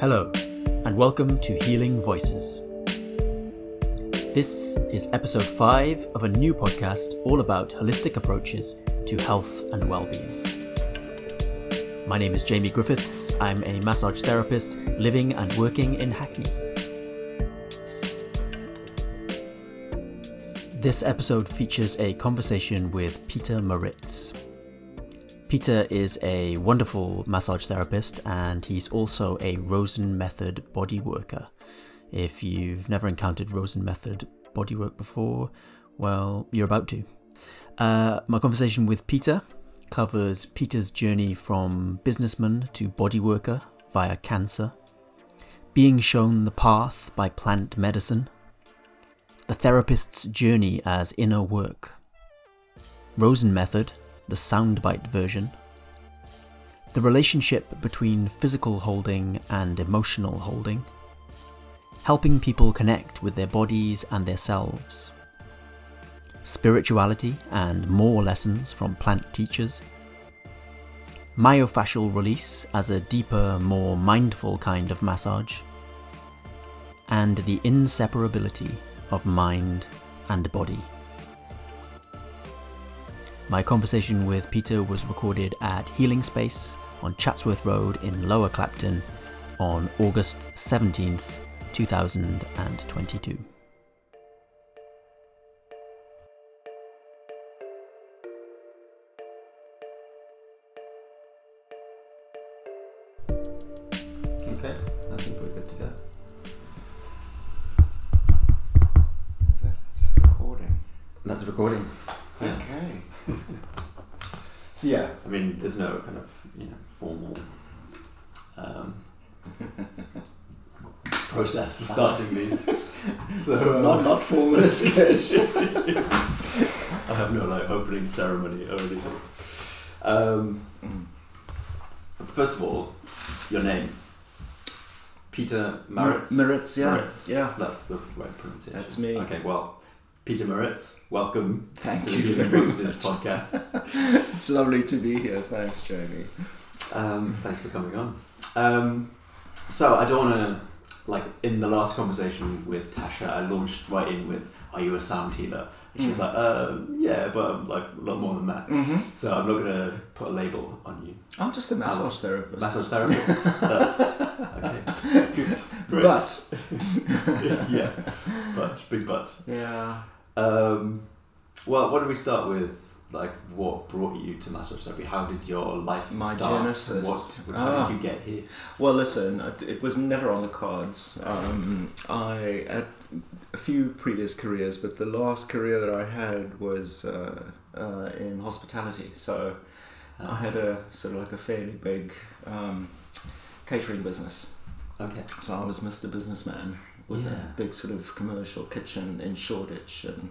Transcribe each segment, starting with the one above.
Hello, and welcome to Healing Voices. This is episode 5 of a new podcast all about holistic approaches to health and well-being. My name is Jamie Griffiths. I'm a massage therapist living and working in Hackney. This episode features a conversation with Pieter Maritz. Pieter is a wonderful massage therapist and he's also a Rosen Method body worker. If you've never encountered Rosen Method bodywork before, well, you're about to. Uh, my conversation with Pieter covers Pieter's journey from businessman to body worker via cancer, being shown the path by plant medicine, the therapist's journey as inner work, Rosen Method, the soundbite version, the relationship between physical holding and emotional holding, helping people connect with their bodies and their selves, spirituality and more lessons from plant teachers, myofascial release as a deeper, more mindful kind of massage, and the inseparability of mind and body. My conversation with Pieter was recorded at Healing Space on Chatsworth Road in Lower Clapton on August 17th, 2022. Okay, I think we're good to go. Is that recording? That's recording. Yeah. Okay. So yeah, I mean, there's no kind of you know formal um, process for starting these. So um, not not formal good. I have no like opening ceremony or anything. Um, Mm. first of all, your name, Pieter Maritz. Maritz, yeah. Maritz. Yeah. That's the right pronunciation. That's me. Okay, well, Pieter Maritz, welcome Thank to you the very Voices podcast. It's lovely to be here. Thanks, Jamie. Um, thanks for coming on. Um, so I don't want to like in the last conversation with Tasha, I launched right in with, "Are you a sound healer?" And she was Mm. like, um, "Yeah, but I'm like a lot more than that." Mm-hmm. So I'm not gonna put a label on you. I'm just a massage therapist. Massage therapist. That's okay. Great. But yeah, but big but. yeah. Um, well, what did we start with? Like, what brought you to massage therapy? How did your life My start? genesis. What? How Ah. did you get here? Well, listen, it- it was never on the cards. Um, I had a few previous careers, but the last career that I had was uh, uh, in hospitality. So I had a sort of like a fairly big um, catering business. Okay. So I was Mr. Businessman with Yeah. a big sort of commercial kitchen in Shoreditch and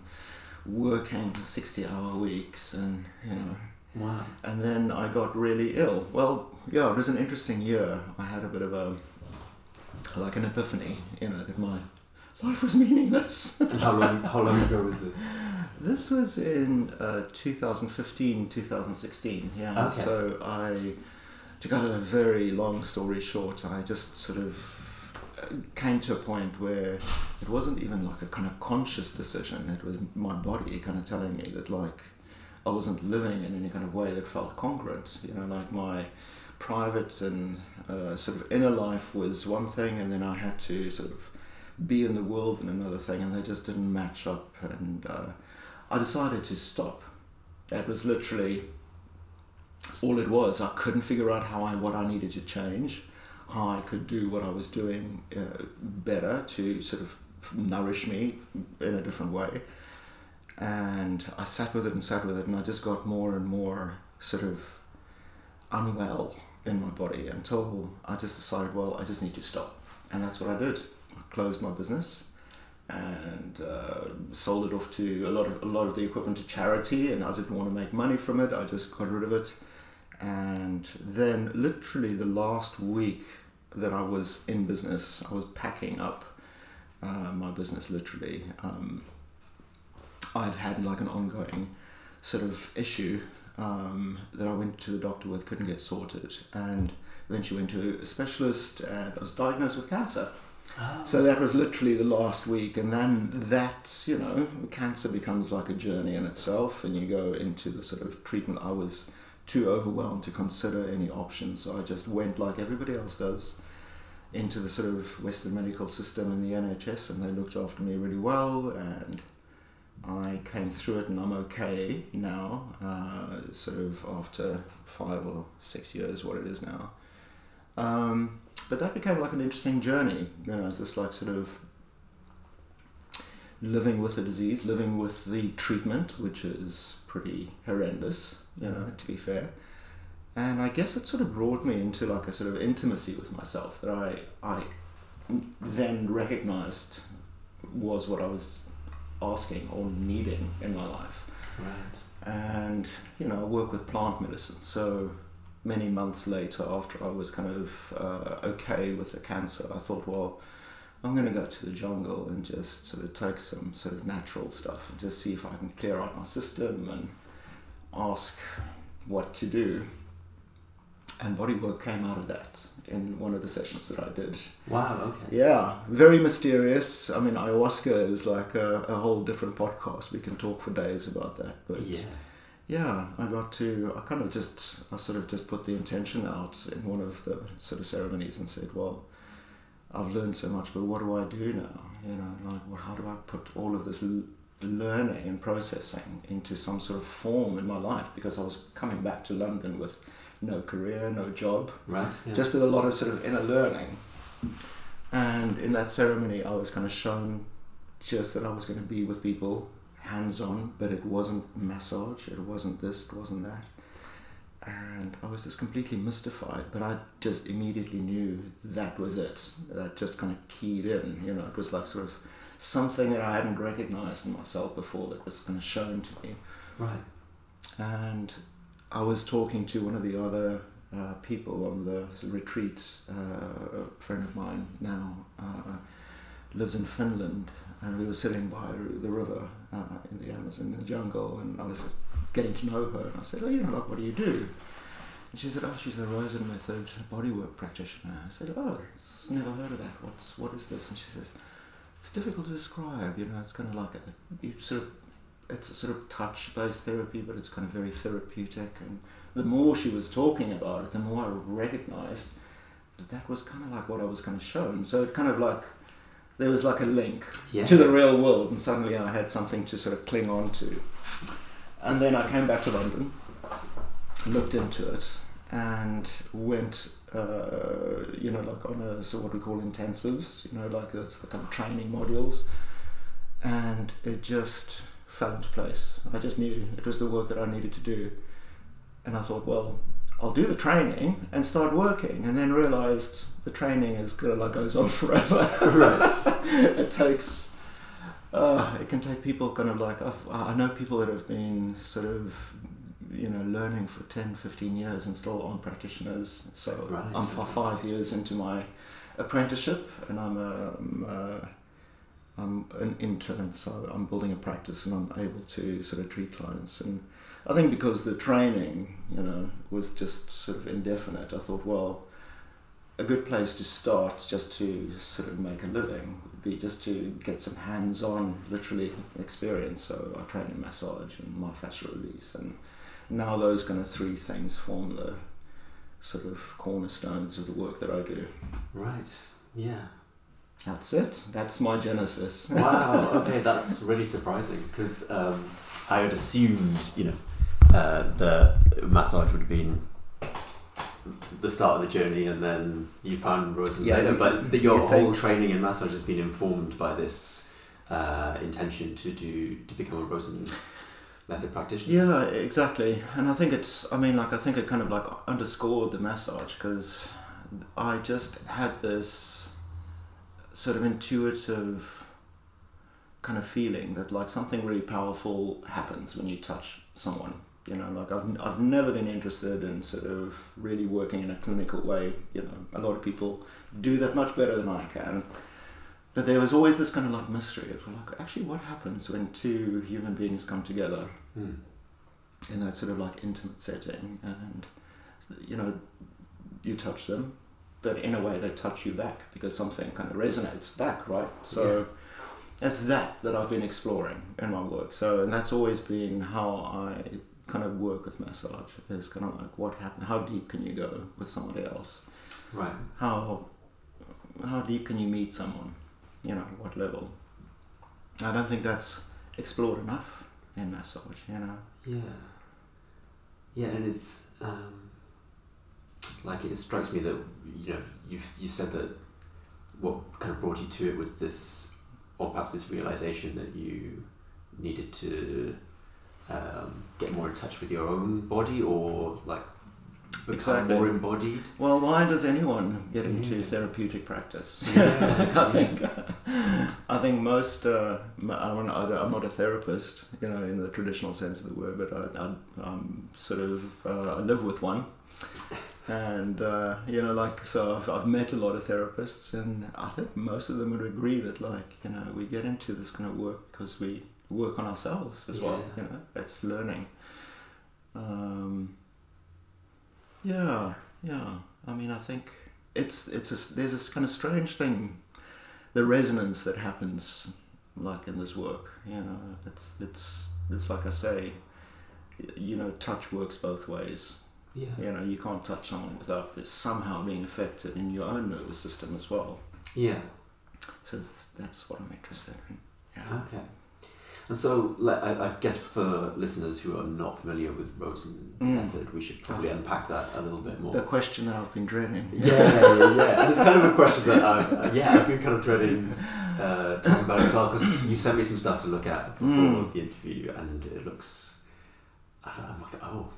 working 60 hour weeks and, you know, Wow. and then I got really ill. Well, yeah, it was an interesting year. I had a bit of a, like an epiphany, you know, that my life was meaningless. How long? How long ago was this? This was in uh, 2015, 2016. Yeah. Okay. So I, to cut a very long story short, I just sort of uh, came to a point where it wasn't even like a kind of conscious decision. It was my body kind of telling me that like I wasn't living in any kind of way that felt congruent. You know, like my private and uh, sort of inner life was one thing, and then I had to sort of be in the world in another thing, and they just didn't match up. And uh, I decided to stop. That was literally all it was. I couldn't figure out how I what I needed to change, how I could do what I was doing uh, better to sort of nourish me in a different way. And I sat with it and sat with it, and I just got more and more sort of unwell in my body until I just decided, well, I just need to stop, and that's what I did. I closed my business and uh, sold it off to a lot of a lot of the equipment to charity, and I didn't want to make money from it. I just got rid of it, and then literally the last week that I was in business, I was packing up uh, my business. Literally, um, I'd had like an ongoing sort of issue um, that I went to the doctor with, couldn't get sorted, and eventually went to a specialist and I was diagnosed with cancer. So that was literally the last week, and then that, you know, cancer becomes like a journey in itself, and you go into the sort of treatment. I was too overwhelmed to consider any options, so I just went like everybody else does into the sort of Western medical system and the NHS, and they looked after me really well, and I came through it, and I'm okay now, uh, sort of after five or six years, what it is now. Um, but that became like an interesting journey, you know, as this like sort of living with the disease, living with the treatment, which is pretty horrendous, you know, to be fair. And I guess it sort of brought me into like a sort of intimacy with myself that I I then recognized was what I was asking or needing in my life. Right. And you know, I work with plant medicine, so many months later, after I was kind of uh, okay with the cancer, I thought, well, I'm going to go to the jungle and just sort of take some sort of natural stuff and just see if I can clear out my system and ask what to do. And bodywork came out of that in one of the sessions that I did. Wow. Okay. Yeah, very mysterious. I mean, ayahuasca is like a, a whole different podcast. We can talk for days about that. But Yeah. yeah, I got to, I kind of just, I sort of just put the intention out in one of the sort of ceremonies and said, well, I've learned so much, but what do I do now? You know, like, well, how do I put all of this learning and processing into some sort of form in my life? Because I was coming back to London with no career, no job, Right. Yeah. just did a lot of sort of inner learning. And in that ceremony, I was kind of shown just that I was going to be with people hands on, but it wasn't massage, it wasn't this, it wasn't that. And I was just completely mystified, but I just immediately knew that was it. That just kind of keyed in, you know, it was like sort of something that I hadn't recognized in myself before that was kind of shown to me Right. and I was talking to one of the other uh, people on the retreat. Uh, a friend of mine now uh, lives in Finland, and we were sitting by the river uh, in the Amazon, in the jungle, and I was getting to know her. And I said, "Oh, you know, like, what do you do?" And she said, "Oh, she's a Rosen Method bodywork practitioner." I said, "Oh, s- never heard of that. What's what is this?" And she says, "It's difficult to describe. You know, it's kind of like a you sort of it's a sort of touch-based therapy, but it's kind of very therapeutic. And the more she was talking about it, the more I recognized that that was kind of like what I was kind of shown. So it kind of like there was like a link Yeah. to the real world, and suddenly I had something to sort of cling on to. And then I came back to London, looked into it, and went, uh, you know, like on a so what we call intensives, you know, like that's the kind of training modules, and it just fell into place. I just knew it was the work that I needed to do, and I thought, well, I'll do the training and start working, and then realized the training is kind of like goes on forever. Right. it takes. Uh, it can take people kind of like I've, I know people that have been sort of you know learning for 10 15 years and still aren't practitioners. So Right, I'm for five years into my apprenticeship and I'm a, um, uh, I'm an intern. So I'm building a practice and I'm able to sort of treat clients. And I think because the training you know was just sort of indefinite I thought well a good place to start just to sort of make a living would be just to get some hands-on literally experience. So I train in massage and myofascial release and now those kind of three things form the sort of cornerstones of the work that I do Right. Yeah. that's it that's my genesis Wow. Okay, that's really surprising because um, I had assumed, you know, uh, the massage would have been the start of the journey, and then you found Rosen Yeah, later. But the, your you whole training in massage has been informed by this uh, intention to do to become a Rosen method practitioner. Yeah, exactly. And I think it's, I mean, like, I think it kind of like underscored the massage because I just had this sort of intuitive kind of feeling that like something really powerful happens when you touch someone. You know, like I've, I've never been interested in sort of really working in a clinical way. You know, a lot of people do that much better than I can. But there was always this kind of like mystery of like, actually, what happens when two human beings come together? Hmm. in that sort of like intimate setting, and you know, you touch them, but in a way they touch you back because something kind of resonates back, right? So. It's that that I've been exploring in my work. So, and that's always been how I kind of work with massage. Is kind of like what happened. How deep can you go with somebody else? Right. How how deep can you meet someone? You know, what level? I don't think that's explored enough in massage. You know. Yeah. Yeah, and it's um, like it strikes me that you know you you said that what kind of brought you to it was this, or perhaps this realization that you needed to um, get more in touch with your own body, or like become Exactly. more embodied. Well, why does anyone get into Yeah. therapeutic practice? Yeah. I think I think most. Uh, I'm, not, a therapist, you know, in the traditional sense of the word, but I, I, I'm sort of uh, I live with one, and uh, you know, like so, I've, I've met a lot of therapists, and I think most of them would agree that, like, you know, we get into this kind of work because we work on ourselves as well. You know, it's learning. Um, yeah, yeah. I mean, I think it's it's a, there's this kind of strange thing, the resonance that happens, like in this work. You know, it's it's it's like I say, you know, touch works both ways. Yeah. You know, you can't touch someone without it somehow being affected in your own nervous system as well. Yeah. So that's what I'm interested in. Yeah. Okay. And so, like, I, I guess for listeners who are not familiar with Rosen Mm. method, we should probably unpack that a little bit more. The question that I've been dreading. Yeah, yeah, yeah. And it's kind of a question that I've, uh, yeah, I've been kind of dreading uh, talking about as well because you sent me some stuff to look at before Mm. the interview and it looks, I don't know, I'm like, oh,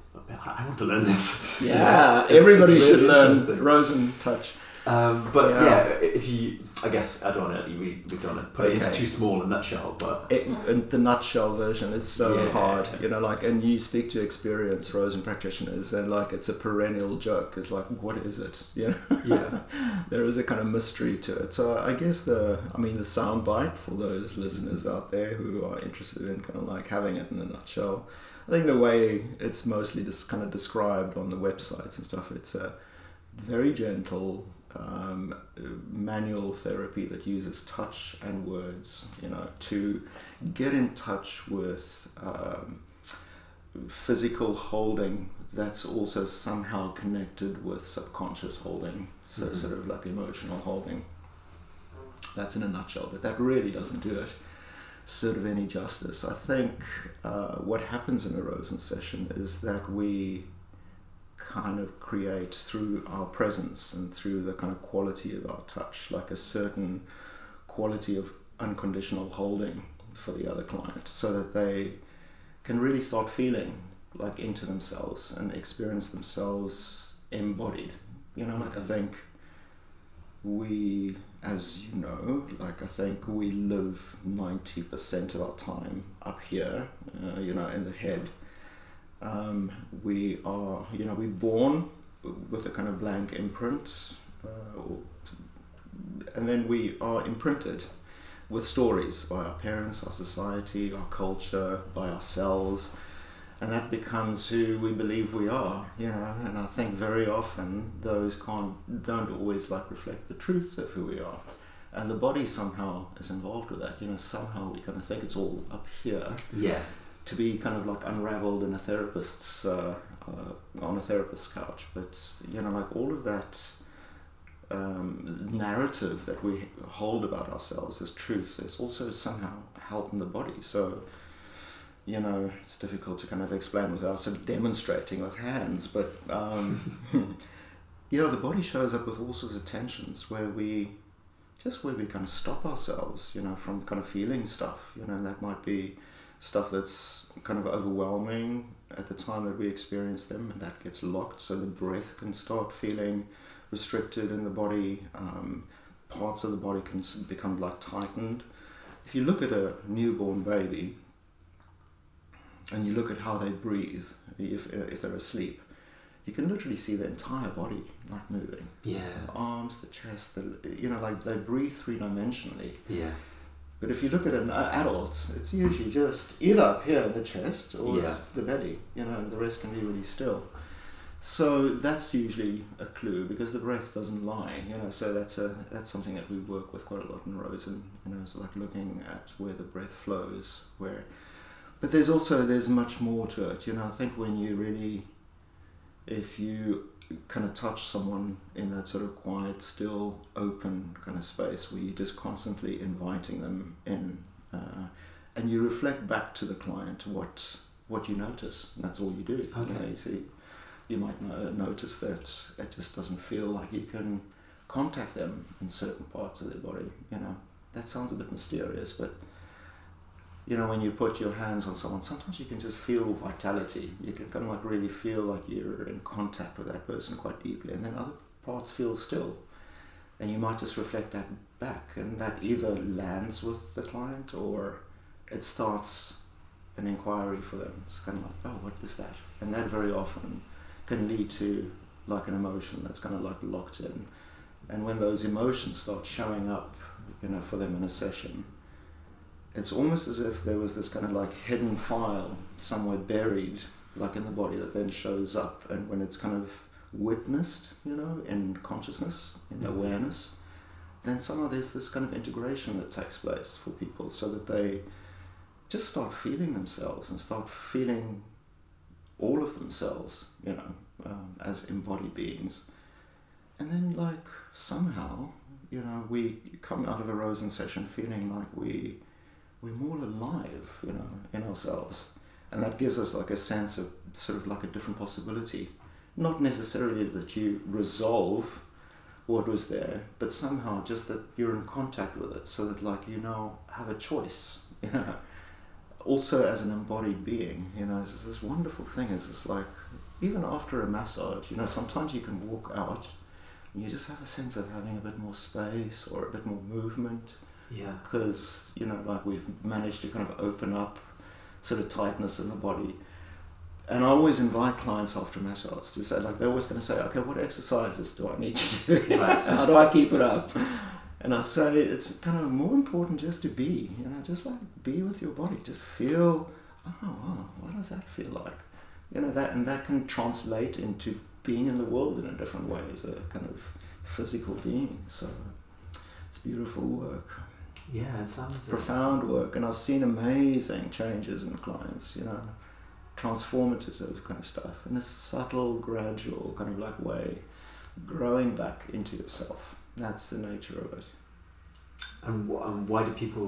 I I want to learn this. Yeah, It's- everybody it's should learn. Rosen touch. Um, but Yeah. yeah. if you, I guess, I don't want to, we, we don't want to put it into too small a nutshell, but it, the nutshell version is so Yeah. hard you know like and you speak to experienced rosen practitioners and like it's a perennial joke it's like what is it you know yeah. there is a kind of mystery to it so i guess the i mean the sound bite for those listeners out there who are interested in kind of like having it in a nutshell i think the way it's mostly just kind of described on the websites and stuff it's a very gentle um, manual therapy that uses touch and words you know to get in touch with um, physical holding that's also somehow connected with subconscious holding so Mhm. sort of like emotional holding. That's in a nutshell but that really doesn't do it. Sort of any justice. I think uh, what happens in a rosen session is that we kind of create through our presence and through the kind of quality of our touch like a certain quality of unconditional holding for the other client so that they can really start feeling like into themselves and experience themselves embodied. You know like i think we as you know like i think we live 90% of our time up here uh, you know in the head um, we are you know we're born with a kind of blank imprint uh, and then we are imprinted with stories by our parents our society our culture by ourselves and that becomes who we believe we are you know and i think very often those can't don't always like reflect the truth of who we are and the body somehow is involved with that you know somehow we kind of think it's all up here Yeah. To be kind of like unraveled in a therapist's uh, uh, on a therapist's couch but you know like all of that um, narrative that we hold about ourselves as truth is also somehow held in the body. So you know it's difficult to kind of explain without sort of demonstrating with hands but um, you know the body shows up with all sorts of tensions where we just where we kind of stop ourselves you know from kind of feeling stuff you know that might be stuff that's kind of overwhelming at the time that we experience them, and that gets locked, so the breath can start feeling restricted in the body. Um, parts of the body can become like tightened. If you look at a newborn baby and you look at how they breathe, if, if they're asleep, you can literally see the entire body like moving. Yeah. The arms, the chest, the, you know, like they breathe three dimensionally Yeah. But if you look at an adult, it's usually just either up here in the chest or Yeah. it's the belly, you know, and the rest can be really still. So that's usually a clue because the breath doesn't lie, you know. So that's a that's something that we work with quite a lot in Rosen, you know. It's like looking at where the breath flows, where. But there's also there's much more to it, you know. I think when you really, if you kind of touch someone in that sort of quiet, still, open kind of space where you're just constantly inviting them in, uh, and you reflect back to the client what what you notice. And that's all you do. You, know, Okay. you see, you might no- notice that it just doesn't feel like you can contact them in certain parts of their body. You know, that sounds a bit mysterious, but you know, when you put your hands on someone, sometimes you can just feel vitality. You can kind of like really feel like you're in contact with that person quite deeply, and then other parts feel still. And you might just reflect that back, and that either lands with the client or it starts an inquiry for them. It's kind of like, oh, what is that? And that very often can lead to like an emotion that's kind of like locked in. And when those emotions start showing up, you know, for them in a session, it's almost as if there was this kind of like hidden file somewhere buried, like in the body, that then shows up. And when it's kind of witnessed, you know, in consciousness, in Mhm. awareness, then somehow there's this kind of integration that takes place for people so that they just start feeling themselves and start feeling all of themselves, you know, um, as embodied beings. And then, like, somehow, you know, we come out of a Rosen session feeling like we, we're more alive, you know, in ourselves. And that gives us, like, a sense of sort of like a different possibility. Not necessarily that you resolve what was there, but somehow just that you're in contact with it so that, like, you now have a choice, also as an embodied being, you know, it's this wonderful thing. Is it's like even after a massage, you know, sometimes you can walk out you just have a sense of having a bit more space or a bit more movement Yeah. because you know, like we've managed to kind of open up sort of tightness in the body. And I always invite clients after massage to say, like, they're always going to say, okay, what exercises do I need to do? How do I keep it up? And I say it's kind of more important just to be, you know, just like be with your body, just feel, oh, wow, what does that feel like? You know, that, and that can translate into being in the world in a different way as a kind of physical being. So it's beautiful work Yeah, it sounds profound work, and I've seen amazing changes in clients. You know, transformative kind of stuff in a subtle, gradual kind of like way, growing back into yourself. That's the nature of it. And, wh- and why do people,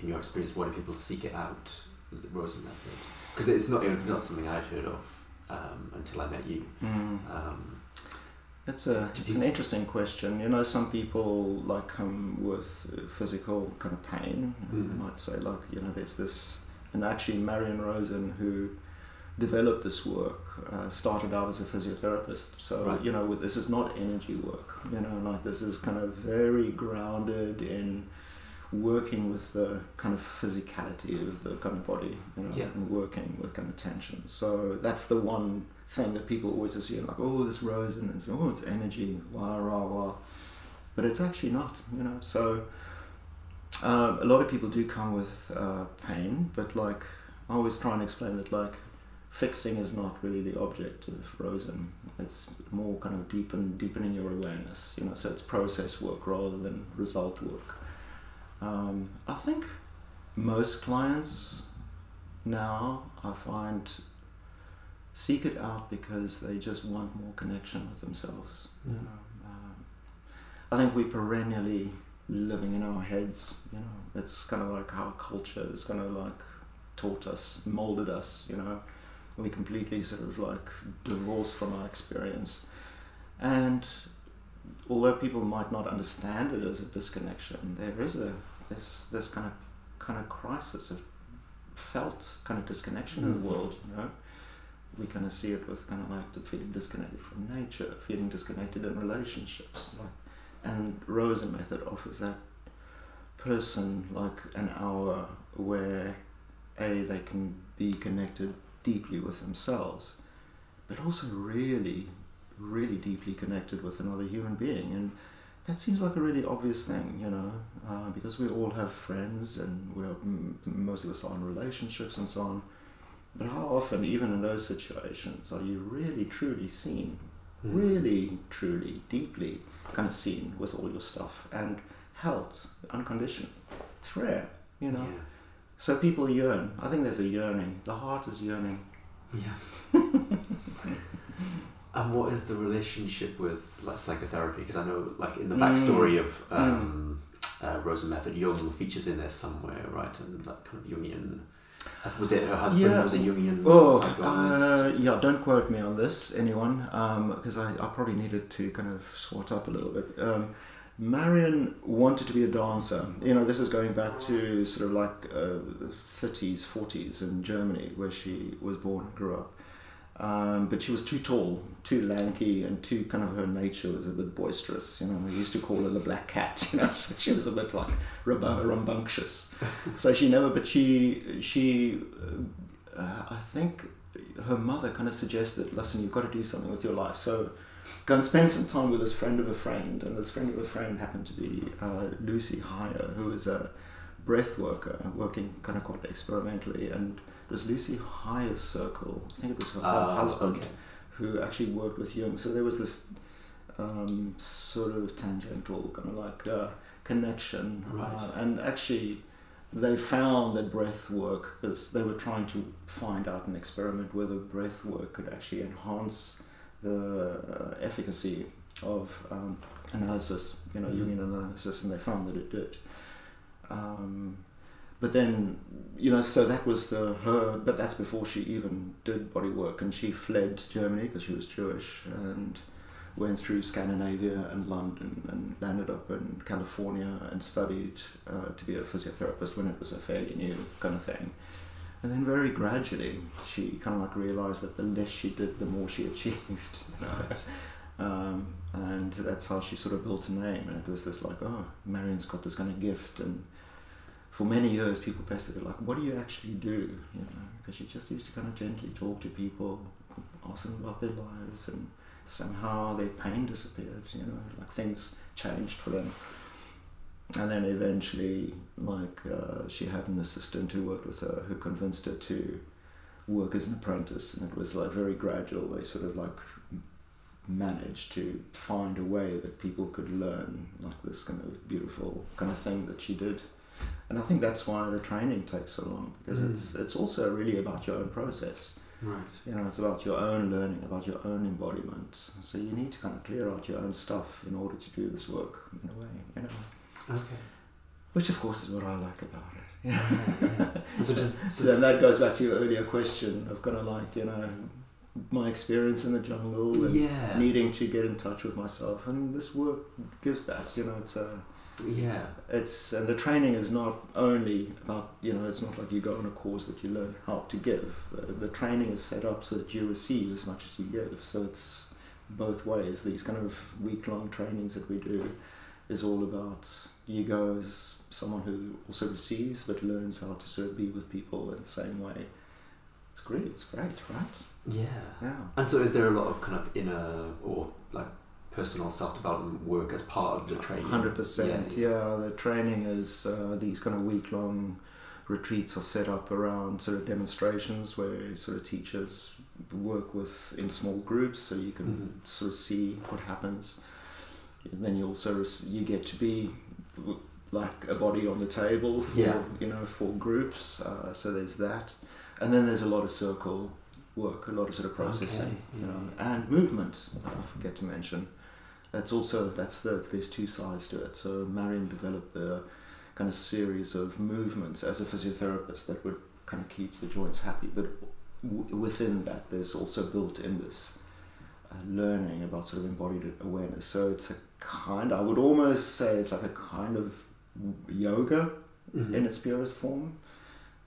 in your experience, why do people seek it out, the Rosen method? Because it's not not something I'd heard of um, until I met you. Um, It's a it's an interesting question. You know, some people like come with uh, physical kind of pain. and Mhm. They might say like, you know, there's this, and actually Marion Rosen who developed this work uh, started out as a physiotherapist. So Right. you know, this is not energy work. You know, like this is kind of very grounded in working with the kind of physicality of the kind of body. You know, Yeah. and working with kind of tension. So that's the one thing that people always assume like oh this Rosen and it's, oh it's energy wah rah wah. But it's actually not you know. So um, a lot of people do come with uh, pain but like I always try and explain that like fixing is not really the object of Rosen it's more kind of deepen deepening your awareness you know. So it's process work rather than result work. Um, I think most clients now I find seek it out because they just want more connection with themselves. You Mhm. know, um, I think we perennially living in our heads. You know, it's kind of like how culture is kind of like taught us, molded us. You know, we completely sort of like divorced from our experience, and although people might not understand it as a disconnection, there is a this this kind of kind of crisis of felt kind of disconnection in Mm. the world. You know we kind of see it with kind of like the feeling disconnected from nature, feeling disconnected in relationships. Like, and Rosen method offers that person like an hour where a they can be connected deeply with themselves, but also really, really deeply connected with another human being, and that seems like a really obvious thing, you know, uh, because we all have friends and we're m- most of us are in relationships and so on. But how often, even in those situations, are you really truly seen, Mm. really truly, deeply kind of seen with all your stuff and held unconditionally? It's rare, you know. Yeah. So people yearn. I think there's a yearning. The heart is yearning. Yeah. and what is the relationship with like psychotherapy? Because I know, like in the Mm. backstory of um, uh, Rosen Method, Jung features in there somewhere, right? And like kind of Jungian. Was it her husband Yeah. was a Jungian Oh, uh, yeah, don't quote me on this, anyone, because I, I probably needed to kind of swat up a little bit. Um, Marion wanted to be a dancer. You know, this is going back to sort of like uh, the 30s, 40s in Germany, where she was born and grew up. Um, but she was too tall, too lanky, and too kind of her nature was a bit boisterous. You know, they used to call her the black cat. You know, so she was a bit like rambunctious. so she never, but she she, uh, I think her mother kind of suggested, listen, you've got to do something with your life. So go and spend some time with this friend of a friend, and this friend of a friend happened to be uh, Lucy Heyer, who was a breath worker working kind of quite experimentally, and it was Lucy Heyer's circle. I think it was her Ah, husband okay. who actually worked with Jung. So there was this um, sort of tangential kind of like uh, connection, Right. uh, and actually they found that breath work because they were trying to find out an experiment whether breath work could actually enhance the uh, efficacy of um, analysis, you know, Mhm. Jungian analysis, and they found that it did. Um, but then, you know, so that was the her, but that's before she even did body work, and she fled Germany because she was Jewish and went through Scandinavia and London and landed up in California and studied uh, to be a physiotherapist when it was a fairly new kind of thing. And then very gradually, she kind of like realized that the less she did, the more she achieved. You know? Um, and that's how she sort of built a name. And it was this like, oh, Marion's got this kind of gift. And for many years, people pestered her like, what do you actually do? You know, because she just used to kind of gently talk to people, ask them about their lives, and somehow their pain disappeared. You know, like things changed for them. And then eventually, like, uh, she had an assistant who worked with her who convinced her to work as an apprentice, and it was like very gradual. They sort of like managed to find a way that people could learn like this kind of beautiful kind of thing that she did. And I think that's why the training takes so long because Mm. it's it's also really about your own process. Right. You know, it's about your own learning, about your own embodiment. So you need to kind of clear out your own stuff in order to do this work in a way, you know. Okay. Which of course is what I like about it. And so does So then that goes back to your earlier question of kind of like, you know, my experience in the jungle and yeah needing to get in touch with myself and this work gives that you know it's a yeah. It's and the training is not only about you know it's not like you go on a course that you learn how to give. The, the training is set up so that you receive as much as you give. So it's both ways. These kind of week-long trainings that we do is all about you go as someone who also receives but learns how to sort of be with people in the same way. It's great. It's great right? Yeah. yeah. And so is there a lot of kind of inner or like personal self development work as part of the training? Hundred percent. Yeah. Yeah, the training is uh, these kind of week long retreats are set up around sort of demonstrations where sort of teachers work with in small groups, so you can Mhm. sort of see what happens. And then you also you get to be like a body on the table for Yeah. you know for groups. Uh, so there's that, and then there's a lot of circle work, a lot of sort of processing, Okay, you know, and movement. I forget to mention. That's also that's the there's two sides to it. So Marion developed the kind of series of movements as a physiotherapist that would kind of keep the joints happy, but w- within that there's also built in this uh, learning about sort of embodied awareness. So it's a kind I would almost say it's like a kind of yoga Mhm. in its purest form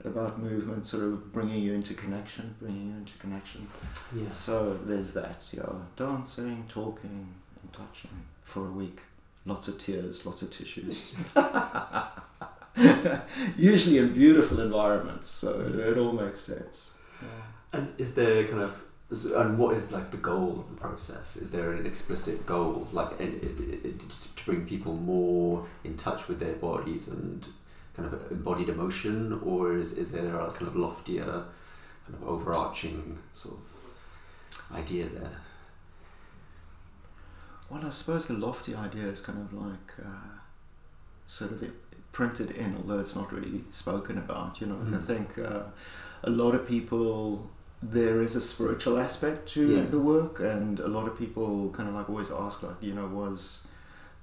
about movement, sort of bringing you into connection, bringing you into connection. Yeah. So there's that, yeah, dancing, talking, and touching for a week. Lots of tears, lots of tissues. Usually in beautiful environments, so it all makes sense. And is there kind of And what is like the goal of the process? Is there an explicit goal, like in, to bring people more in touch with their bodies and kind of embodied emotion, or is, is there a kind of loftier, kind of overarching sort of idea there? Well, I suppose the lofty idea is kind of like uh, sort of printed in, although it's not really spoken about. You know, I Mm. think uh, a lot of people there is a spiritual aspect to Yeah. the work, and a lot of people kind of like always ask, like, you know, was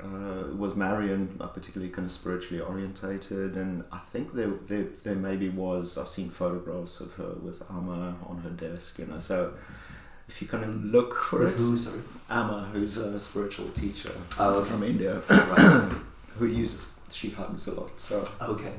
uh, was Marion uh, particularly kind of spiritually orientated? And I think there, there there maybe was. I've seen photographs of her with Amma on her desk. You know, so. If you kind of look for it, who, sorry? Amma, who's a spiritual teacher Oh, okay. from India, right. who uses she hugs a lot. So, Okay.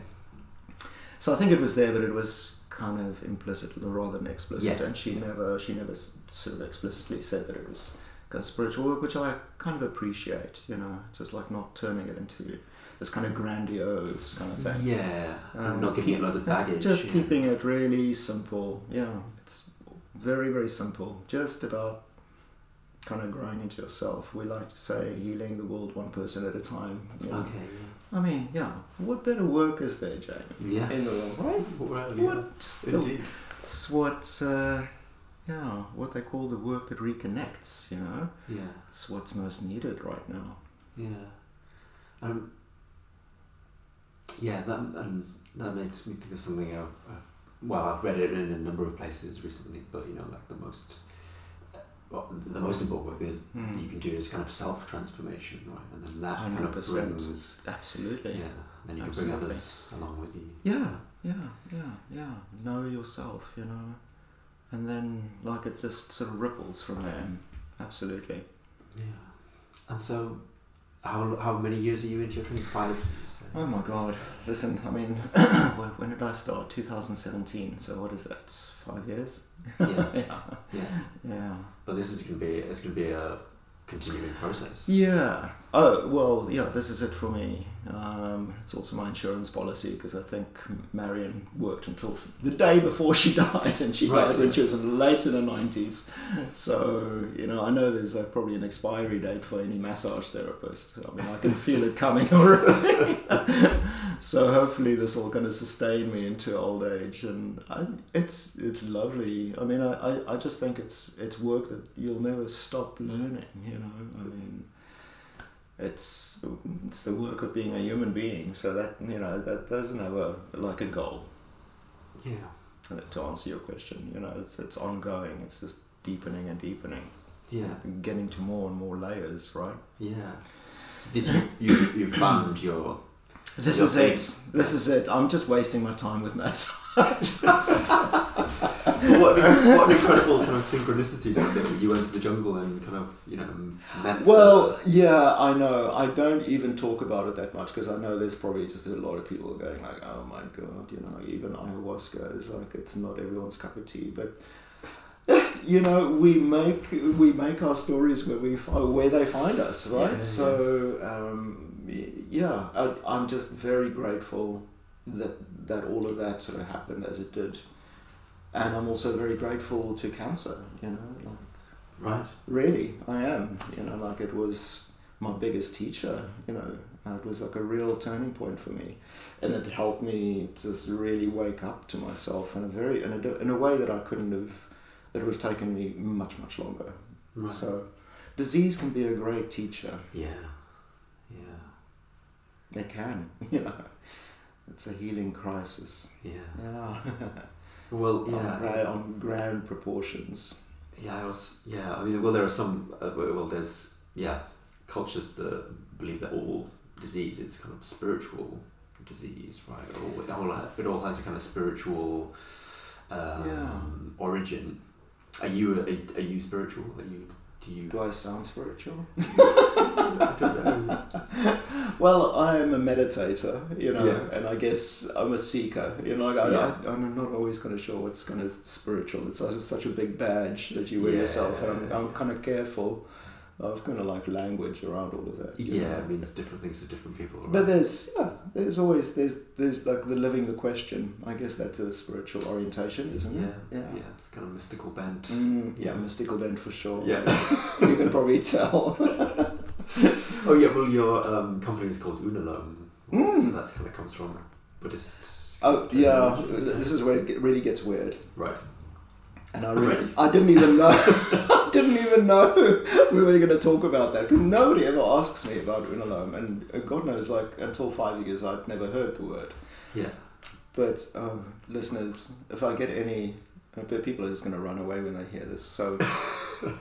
so I think it was there, but it was kind of implicit rather than explicit, Yeah. and she never she never sort of explicitly said that it was kind of spiritual work, which I kind of appreciate. You know, just like not turning it into this kind of grandiose kind of thing. Yeah. Um, not giving it loads of baggage. Just yeah. keeping it really simple. Yeah, it's very very simple. Just about kind of growing into yourself. We like to say healing the world one person at a time. You know? Okay. I mean, yeah. What better work is there, Jamie? Yeah. In the world, right? Well, What? Indeed. It's what, uh, yeah, what they call the work that reconnects. You know, Yeah. it's what's most needed right now. Yeah. Um, yeah, that um, that makes me think of something I've, I've well, I've read it in a number of places recently, but you know, like the most well, the most important work is Hmm. you can do is kind of self transformation, right? And then that kind of 100%. brings Absolutely. yeah, then you can Absolutely. bring others along with you. Yeah, yeah, yeah, yeah. Know yourself, you know, and then like it just sort of ripples from there. Absolutely. Yeah. And so, how how many years are you into your training? Five. Oh my God! Listen, I mean, when when did I start? 2017. So what is that? Five years? Yeah. yeah. Yeah. Yeah. But this is gonna be it's gonna be a continuing process. Yeah. Oh well, yeah. This is it for me. Um, it's also my insurance policy because I think Marion worked until the day before she died, and she Right. died when she was late in her nineties. So you know, I know there's uh, probably an expiry date for any massage therapist. I mean, I can feel it coming already. so hopefully, this will kind of sustain me into old age, and I, it's it's lovely. I mean, I, I, I just think it's it's work that you'll never stop learning. You know, I mean it's it's the work of being a human being. So that you know that doesn't have a like a goal. Yeah. uh, To answer your question, you know, it's it's ongoing. It's just deepening and deepening, Yeah. getting to more and more layers. Right. Yeah. So this you you, you found your This Your is thing. it. This is it. I'm just wasting my time with massage. What, an- what an incredible kind of synchronicity that that you went to the jungle and kind of you know met. Well, yeah, I know. I don't even talk about it that much because I know there's probably just a lot of people going like, "Oh my god," you know. Even ayahuasca is like it's not everyone's cup of tea, but you know, we make we make our stories where we where they find us, right? Yeah, yeah. so um, yeah, I, I'm just very grateful that that all of that sort of happened as it did, and I'm also very grateful to cancer. You know, like right. really i am you know like it was my biggest teacher you know it was like a real turning point for me and it helped me just really wake up to myself in a very in a, in a way that i couldn't have that would have taken me much much longer Right. so disease can be a great teacher yeah. Yeah. it can you know it's a healing crisis Yeah. yeah Well, on, yeah. gra- on grand proportions Yeah, I was. Yeah, I mean, well, there are some. Uh, well, there's yeah, cultures that believe that all disease is kind of spiritual disease, right? Or it all it all has a kind of spiritual um, Yeah. origin. Are you are, are you spiritual? Are you do you? do i sound spiritual I don't know. Well, I am a meditator, you know, Yeah. and I guess I'm a seeker. You know, like I, Yeah. I, I'm not always kind of sure what's kind of spiritual. It's such, such a big badge that you wear Yeah, yourself, and I'm. I'm kind of careful of kind of like language around all of that. Yeah, know. it means different things to different people. But there's yeah, there's always there's there's like the living the question. I guess that's a spiritual orientation, isn't yeah, it? yeah, yeah, it's kind of mystical bent. Mm, yeah, Yeah. mystical bent for sure. Yeah. you can probably tell. oh yeah, well your um, company is called Unalome, Mm. so that's kind of comes from Buddhist. oh yeah, this is where it really gets weird. Right. And I really? I didn't even know, I didn't even know we were going to talk about that because nobody ever asks me about Unalome, and uh, God knows, like until five years, I'd never heard the word. Yeah. But uh, listeners, if I get any, uh, but people are just going to run away when they hear this. So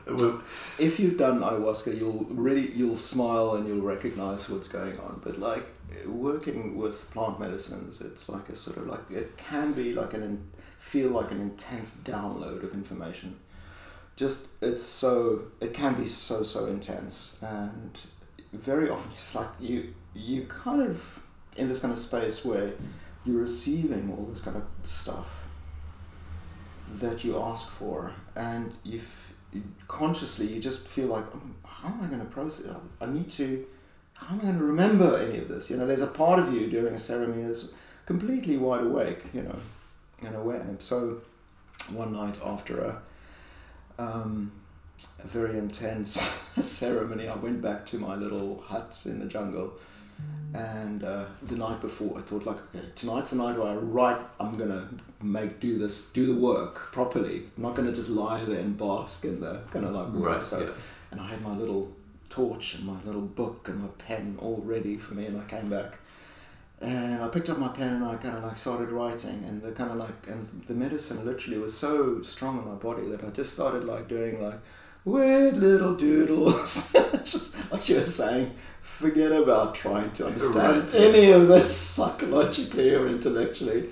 Well, if you've done ayahuasca, you'll really you'll smile and you'll recognize what's going on. But like working with plant medicines, it's like a sort of like it can be like an feel like an intense download of information. Just it's so it can be so so intense and very often it's like you you kind of in this kind of space where you're receiving all this kind of stuff that you ask for and you consciously you just feel like "Um, how am i going to process it? I need to how am i going to remember any of this? You know there's a part of you during a ceremony that's completely wide awake you know and aware and so one night after a um, a very intense ceremony i went back to my little hut in the jungle and uh, the night before, I thought like, okay, tonight's the night where I write. I'm gonna make do this, do the work properly. I'm not gonna just lie there and bask in the kind of like work. right. So, Yeah. and I had my little torch and my little book and my pen all ready for me, and I came back. And I picked up my pen and I kind of like started writing, and the kind of like, and the medicine literally was so strong in my body that I just started like doing like weird little doodles, just like she was saying, forget about trying to understand Right, any of this psychologically or intellectually.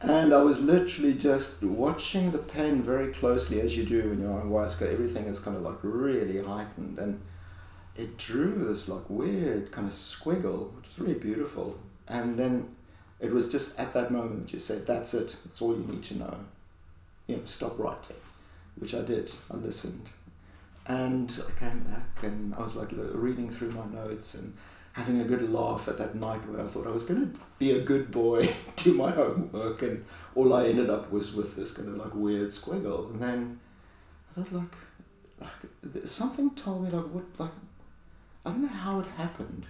And I was literally just watching the pen very closely, as you do when you're on ayahuasca. Everything is kind of like really heightened, and it drew this like weird kind of squiggle, which was really beautiful. And then it was just at that moment that you said, "That's it. That's all you need to know." You know, stop writing, which I did. I listened, and I came back and I was like reading through my notes and having a good laugh at that night where I thought I was going to be a good boy, do my homework, and all I ended up was with this kind of like weird squiggle. And then I thought like, like something told me like what like I don't know how it happened,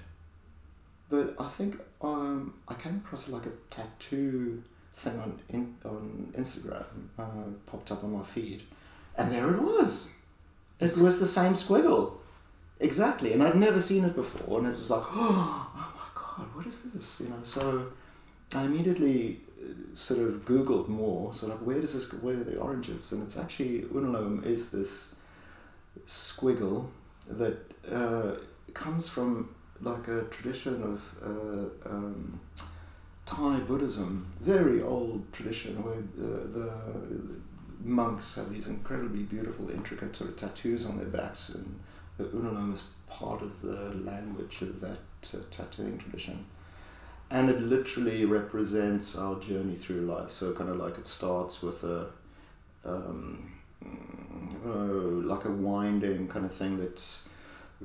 but I think um, I came across like a tattoo thing on in, on Instagram uh, popped up on my feed, and there it was. It was the same squiggle, exactly, and I'd never seen it before, and it was like, oh, my god, what is this? You know, so I immediately uh, sort of googled more. So like, where does this? Where are the oranges? And it's actually unalome is this squiggle that uh, comes from like a tradition of uh, um, Thai Buddhism, very old tradition where the monks have these incredibly beautiful, intricate sort of tattoos on their backs, and the unalome is part of the language of that uh, tattooing tradition. And it literally represents our journey through life. So, kind of like it starts with a, um, uh, like a winding kind of thing that's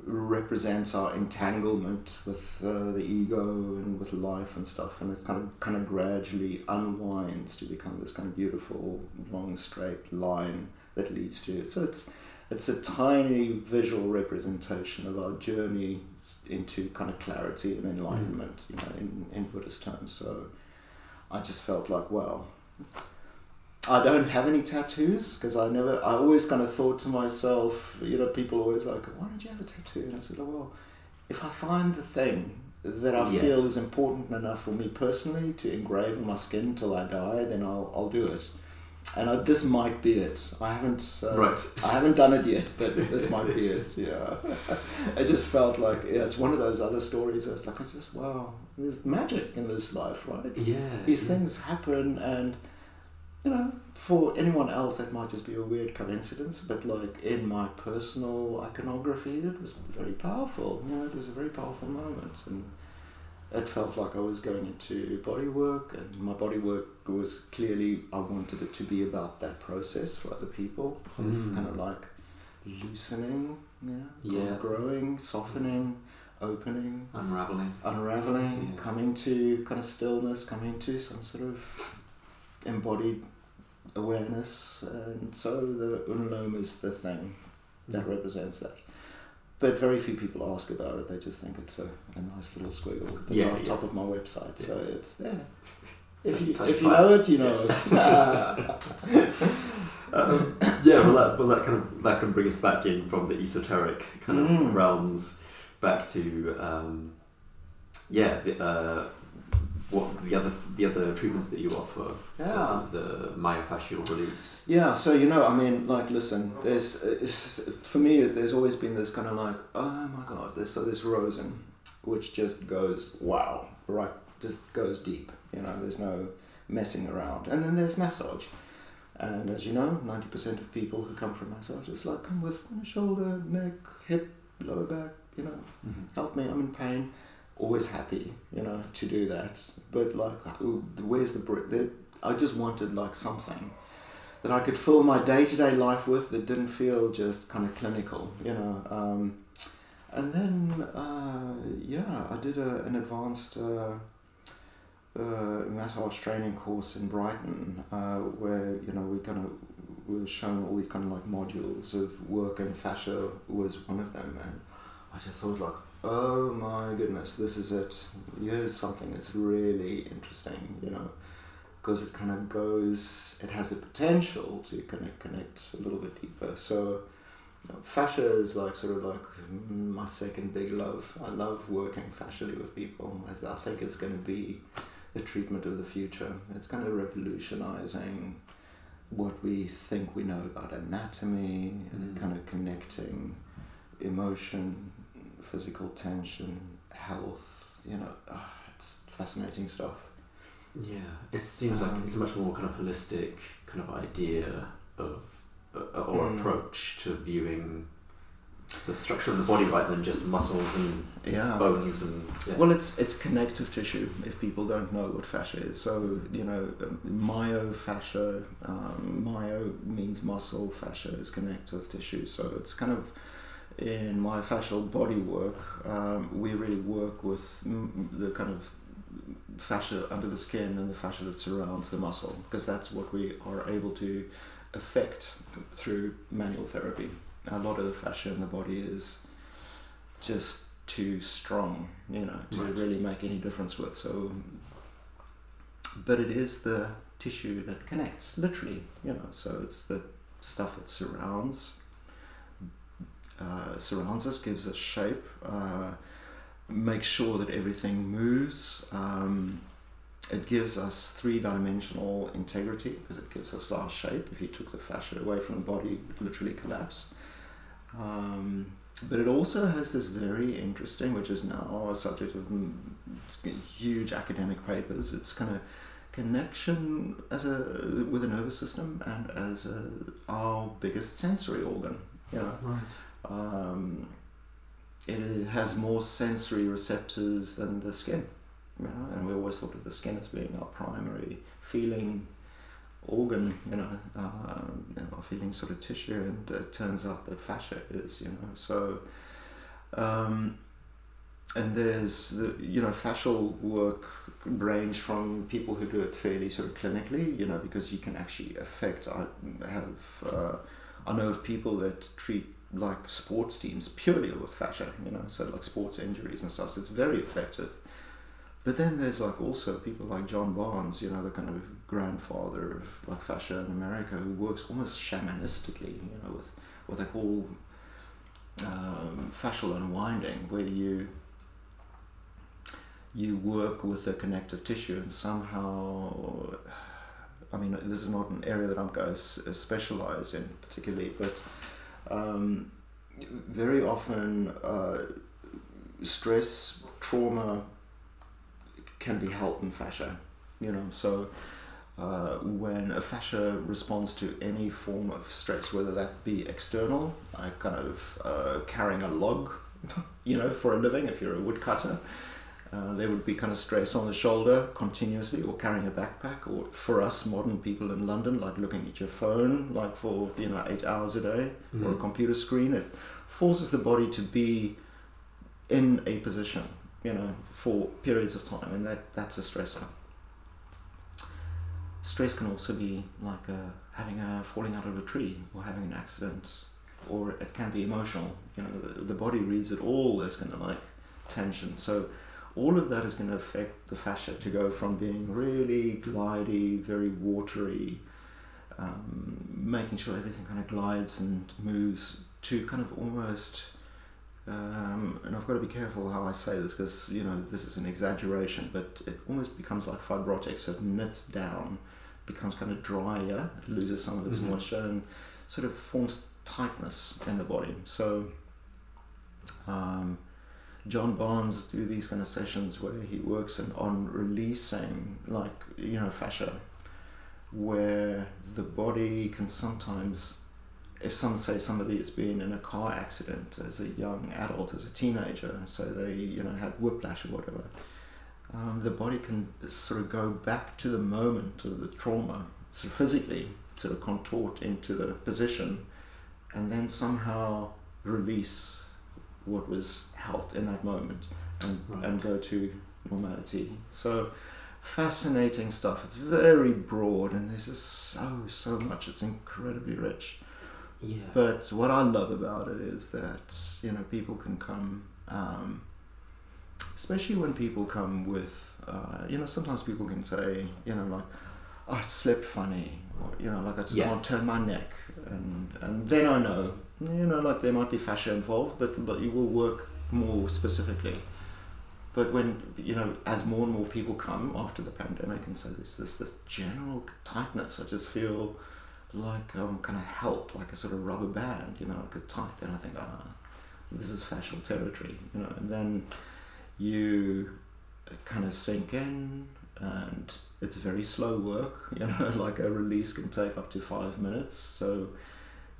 represents our entanglement with uh, the ego and with life and stuff, and it kind of kind of gradually unwinds to become this kind of beautiful long straight line that leads to it. So it's it's a tiny visual representation of our journey into kind of clarity and enlightenment, you know, in, in Buddhist terms. So I just felt like, well, I don't have any tattoos because I never, I always kind of thought to myself, you know, people always like, why don't you have a tattoo? And I said, oh, well, if I find the thing that I Yeah. feel is important enough for me personally to engrave on my skin till I die, then I'll, I'll do it. And I, this might be it. I haven't, uh, Right. I haven't done it yet, but this might be it. Yeah, it just felt like yeah, it's one of those other stories. It's like I just wow, there's magic in this life, right? Yeah. These yeah. things happen, and you know, for anyone else that might just be a weird coincidence. But like in my personal iconography, it was very powerful. You know, it was a very powerful moment, and it felt like I was going into body work, and my body work was clearly I wanted it to be about that process for other people, of Mm. kind of like loosening you know, Yeah. growing, softening, opening, Unraveling. unraveling, Yeah. coming to kind of stillness, coming to some sort of embodied awareness, and so the unalome is the thing that represents that. But very few people ask about it. They just think it's a, a nice little squiggle Yeah, top yeah. top of my website. So it's there. If you, if you know it, you know it. Um, yeah, well, that, well, that kind of that can bring us back in from the esoteric kind of Mm. realms back to um, yeah, the, uh, what the other the other treatments that you offer. Yeah. So the myofascial release. Yeah, so you know, I mean, like, listen, there's for me, there's always been this kind of like, oh my god, there's so this Rosen, which just goes wow, right, just goes deep. You know, there's no messing around, and then there's massage, and as you know, ninety percent of people who come for massage, it's like come with my shoulder, neck, hip, lower back. You know, mm-hmm. help me, I'm in pain. Always happy, you know, to do that. But like, where's the brick? I just wanted like something that I could fill my day to day life with that didn't feel just kind of clinical, you know. Um, and then, uh, yeah, I did a, an advanced uh, uh, massage training course in Brighton uh, where, you know, we kind of we were shown all these kind of like modules of work and fascia was one of them. And I just thought, like, oh my goodness, this is it. Here's something that's really interesting, you know because it kind of goes, it has the potential to connect, connect a little bit deeper. So, you know, fascia is like sort of like mm, my second big love. I love working fascially with people. I think it's going to be the treatment of the future. It's kind of revolutionizing what we think we know about anatomy and Mm. kind of connecting emotion, physical tension, health. You know, ah, it's fascinating stuff. Yeah, it seems like Um, it's a much more kind of holistic kind of idea of uh, or Mm. approach to viewing the structure of the body rather than just muscles and Yeah. bones and yeah. Well, it's it's connective tissue. If people don't know what fascia is, so you know, um, myofascia. Um, myo means muscle. Fascia is connective tissue. So it's kind of in myofascial body work. Um, we really work with the kind of fascia under the skin and the fascia that surrounds the muscle because that's what we are able to affect through manual therapy. A lot of the fascia in the body is just too strong, you know, to Right. really make any difference with. So, but it is the tissue that connects, literally, you know. So it's the stuff that surrounds, uh, surrounds us, gives us shape, uh, makes sure that everything moves. Um, it gives us three-dimensional integrity because it gives us our shape. If you took the fascia away from the body, it would literally collapse. Um, but it also has this very interesting, which is now a subject of huge academic papers. It's kind of connection as a with the nervous system and as a, our biggest sensory organ. You know, right. Um, it has more sensory receptors than the skin. You know, and we always thought of the skin as being our primary feeling organ, you know, um, you know, feeling sort of tissue, and it turns out that fascia is, you know, so. Um, and there's the you know fascial work range from people who do it fairly sort of clinically, you know, because you can actually affect. I have uh, I know of people that treat like sports teams purely with fascia, you know, so like sports injuries and stuff. So it's very effective. But then there's like also people like John Barnes, you know, the kind of grandfather of like fascia in America, who works almost shamanistically, you know, with what they call um, fascial unwinding, where you you work with the connective tissue and somehow I mean this is not an area that I'm going to specialize in particularly but um, very often uh, stress trauma can be held in fascia you know so uh, when a fascia responds to any form of stress whether that be external like kind of uh, carrying a log you know for a living if you're a woodcutter Uh, there would be kind of stress on the shoulder continuously, or carrying a backpack, or for us modern people in London, like looking at your phone, like for you know eight hours a day, Mm. or a computer screen. It forces the body to be in a position, you know, for periods of time, and that that's a stressor. Stress can also be like uh having a falling out of a tree or having an accident, or it can be emotional. You know, the, the body reads it all as kind of like tension. So all of that is going to affect the fascia to go from being really glidey, very watery, um, making sure everything kind of glides and moves to kind of almost. Um, and I've got to be careful how I say this because you know this is an exaggeration, but it almost becomes like fibrotic, so it knits down, becomes kind of drier, it loses some of its Mhm. moisture, and sort of forms tightness in the body. So, um, John Barnes do these kind of sessions where he works on, on releasing, like you know, fascia, where the body can sometimes, if some say somebody has been in a car accident as a young adult, as a teenager, so they you know had whiplash or whatever, um, the body can sort of go back to the moment of the trauma, sort of physically, sort of contort into the position, and then somehow release what was held in that moment and, Right. and go to normality. So fascinating stuff. It's very broad and there's just so so much. It's incredibly rich. Yeah. But what I love about it is that you know people can come, um, especially when people come with, uh, you know, sometimes people can say, you know, like, oh, I slept funny, or you know, like I just Yeah. can't turn my neck, and and then I know, you know, like there might be fascia involved, but but you will work more specifically. But when you know, as more and more people come after the pandemic and so this this this general tightness, I just feel like um, kind of held, like a sort of rubber band, you know, like a tight. Then I think, ah, this is fascial territory, you know, and then you kind of sink in, and it's very slow work, you know, like a release can take up to five minutes. So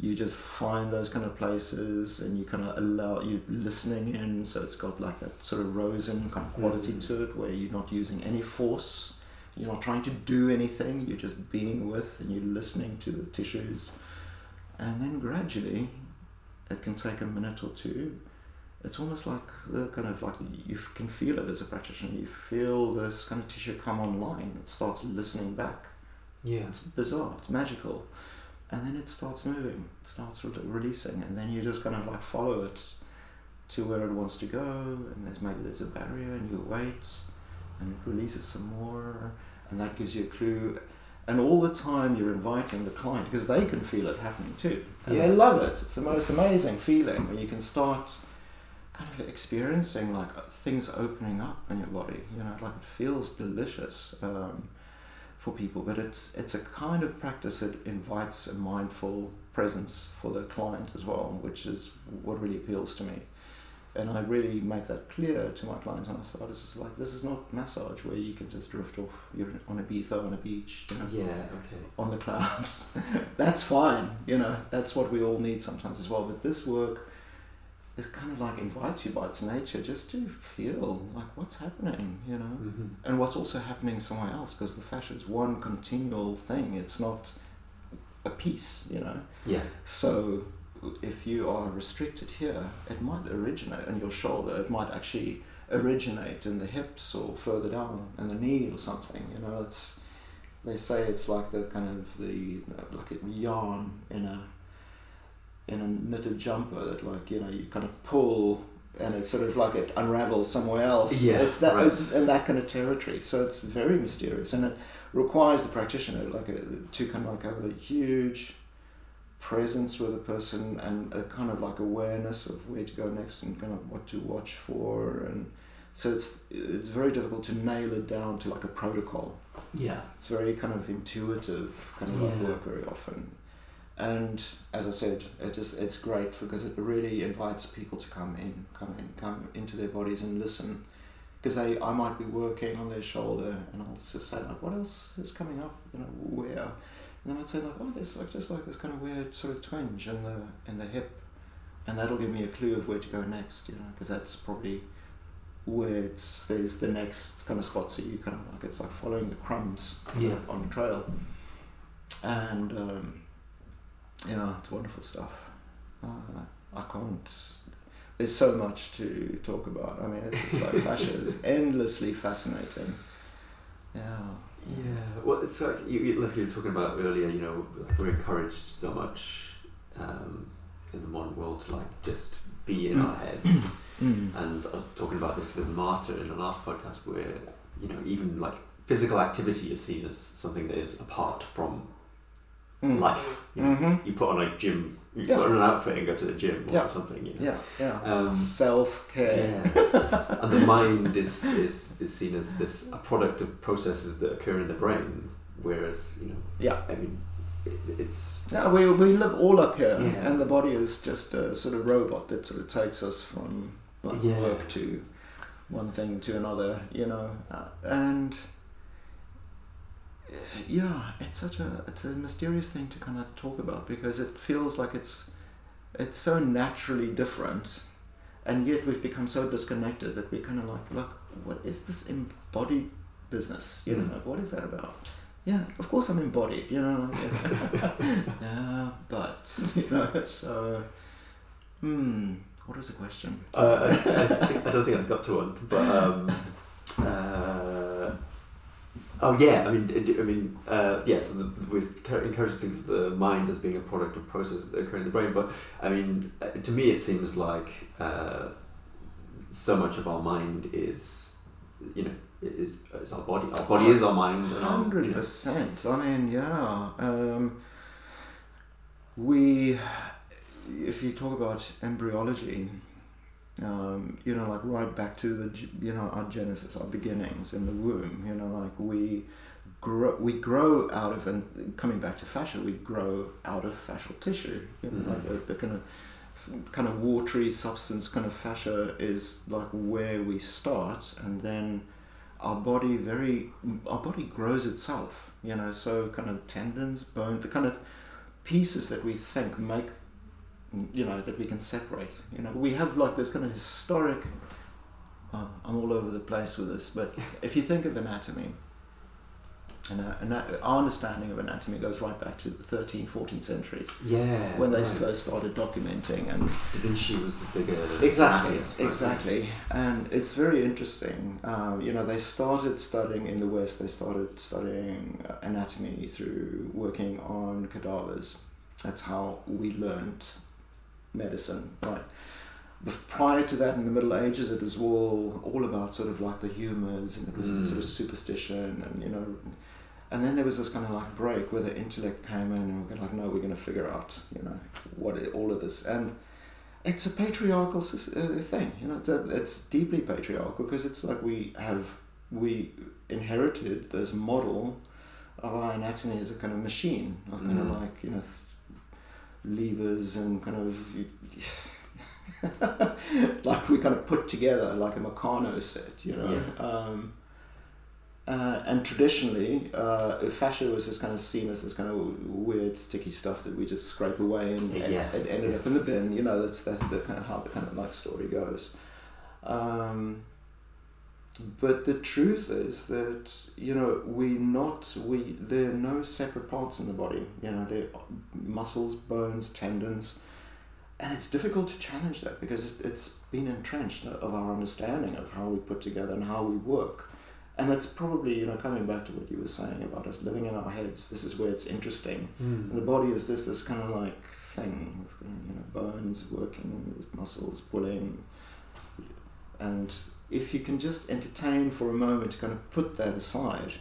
you just find those kind of places, and you kind of allow you listening in. So it's got like that sort of Rosen kind of quality Mhm. to it, where you're not using any force. You're not trying to do anything, you're just being with and you're listening to the tissues. And then gradually, it can take a minute or two. It's almost like the kind of like you can feel it as a practitioner. You feel this kind of tissue come online. It starts listening back. Yeah. It's bizarre. It's magical. And then it starts moving. It starts re- releasing, and then you just kind of like follow it to where it wants to go. And there's maybe there's a barrier, and you wait, and it releases some more, and that gives you a clue. And all the time you're inviting the client because they can feel it happening too, and they love it. It's the most amazing feeling when you can start kind of experiencing like things opening up in your body. You know, like it feels delicious. Um, for people, but it's it's a kind of practice that invites a mindful presence for the client as well, which is what really appeals to me. And I really make that clear to my clients when I start. It's just like this is not massage where you can just drift off. You're on a Ibiza on a beach, you know, Yeah. Okay. on the clouds. that's fine, you know. That's what we all need sometimes as well. But this work is kind of like invites you by its nature just to feel like what's happening, you know? Mm-hmm. and what's also happening somewhere else because the fascia is one continual thing. It's not a piece you know? Yeah. so if you are restricted here it might originate in your shoulder. It might actually originate in the hips or further down in the knee or something you know? It's they say it's like the kind of the like a yarn in a in a knitted jumper that like you know you kind of pull and it's sort of like it unravels somewhere else. Yeah, it's that right. Uh, in that kind of territory. So it's very mysterious and it requires the practitioner like a, to kind of like have a huge presence with a person and a kind of like awareness of where to go next and kind of what to watch for. And so it's it's very difficult to nail it down to like a protocol. Yeah. it's very kind of intuitive kind of like work very often and as i said it just it's great because it really invites people to come in come in come into their bodies and listen. Because they i might be working on their shoulder and i'll just say like what else is coming up? You know where? And then i'd say like oh there's like just like this kind of weird sort of twinge in the in the hip. And that'll give me a clue of where to go next you know because that's probably where it's there's the next kind of spot, so you kind of like it's like following the crumbs Yeah. on the trail, and um, yeah, it's wonderful stuff. Uh, I can't. There's so much to talk about. I mean, it's just like fascia is endlessly fascinating. Yeah. Yeah, well, it's like you, you, like you were talking about earlier. You know, like we're encouraged so much um, in the modern world to like just be in our heads. Mm. And I was talking about this with Marta in the last podcast, where you know even like physical activity is seen as something that is apart from Mm. life. You, know, Mm-hmm. you put on a gym, you Yeah. put on an outfit and go to the gym or Yeah. something. You know? Yeah, yeah. Um, Self care. Yeah. and the mind is, is, is seen as this a product of processes that occur in the brain, whereas you know, Yeah. I mean, it, it's Yeah, we, we live all up here, and the body is just a sort of robot that sort of takes us from like work to one thing to another, you know, uh, and yeah, it's such a it's a mysterious thing to kind of talk about because it feels like it's it's so naturally different, and yet we've become so disconnected that we're kind of like, look, what is this embodied business? You know, Mm. like, what is that about? Yeah, of course I'm embodied, you know. like, yeah, but you know, so hmm, what was the question? Uh, I, I, think, I don't think I got to one, but um, uh, oh yeah, I mean, I mean, uh, yeah. So we've encouraged to think of the mind as being a product of processes that occur in the brain, but I mean, uh, to me, it seems like uh, so much of our mind is, you know, is, is our body. Our body is our mind. and our- you Hundred know, percent. I mean, yeah. Um, we, if you talk about embryology, um, you know, like right back to the, you know, our genesis, our beginnings in the womb. You know, like we grow, we grow out of, and coming back to fascia, we grow out of fascial tissue. You know, Mhm. like the, the kind of kind of watery substance kind of fascia is like where we start and then our body very our body grows itself you know so kind of tendons bone the kind of pieces that we think make you know that we can separate you know we have like this kind of historic uh, i'm all over the place with this but if you think of anatomy and uh, ana- our understanding of anatomy goes right back to the 13th 14th century yeah. when they right. first started documenting and Da Vinci was a bigger Exactly, right? exactly, and it's very interesting. Um, you know, they started studying in the West. They started studying uh, anatomy through working on cadavers. That's how we learned medicine, right? But prior to that, in the Middle Ages, it was all all about sort of like the humours, and it was Mm. sort of superstition, and you know. And then there was this kind of like break where the intellect came in, and we're like, no, we're going to figure out, you know, what it, all of this, and it's a patriarchal uh, thing. You know, it's, a, it's deeply patriarchal because it's like we have we inherited this model of our anatomy as a kind of machine of kind of Mm. like you know levers and kind of like we kind of put together like a Meccano set. You know. Yeah. Um, uh, and traditionally, uh, fascia was just kind of seen as this kind of weird, sticky stuff that we just scrape away and, and Yeah. it ended Yeah. up in the bin. You know, that's that the kind of how the kind of life story goes. Um, but the truth is that you know we not we there are no separate parts in the body. You know, there are muscles, bones, tendons, and it's difficult to challenge that because it's- been entrenched of our understanding of how we put together and how we work. And that's probably, you know, coming back to what you were saying about us living in our heads, this is where it's interesting. Mm. And the body is just this kind of like thing, you know, bones working with muscles pulling. And if you can just entertain for a moment, kind of put that aside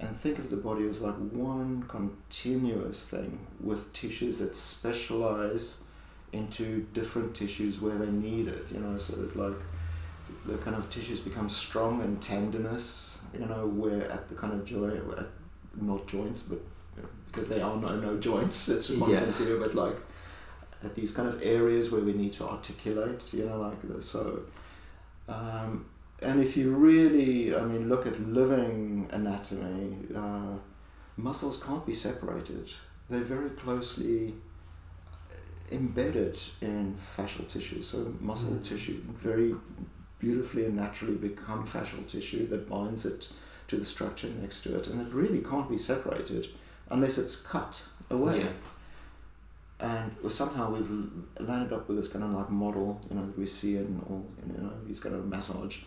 and think of the body as like one continuous thing with tissues that specialize into different tissues where they need it, you know, so that like the kind of tissues become strong and tenderness, you know, where at the kind of joint, not joints, but you know, because there are no no joints, it's one Yeah. thing but like at these kind of areas where we need to articulate, you know, like the, so. Um, and if you really, I mean, look at living anatomy, uh, muscles can't be separated. They're very closely embedded in fascial tissue, so muscle Mm. tissue, very beautifully and naturally become fascial tissue that binds it to the structure next to it, and it really can't be separated unless it's cut away. Yeah. And somehow we've landed up with this kind of like model, you know, that we see in all, you know, these kind of massage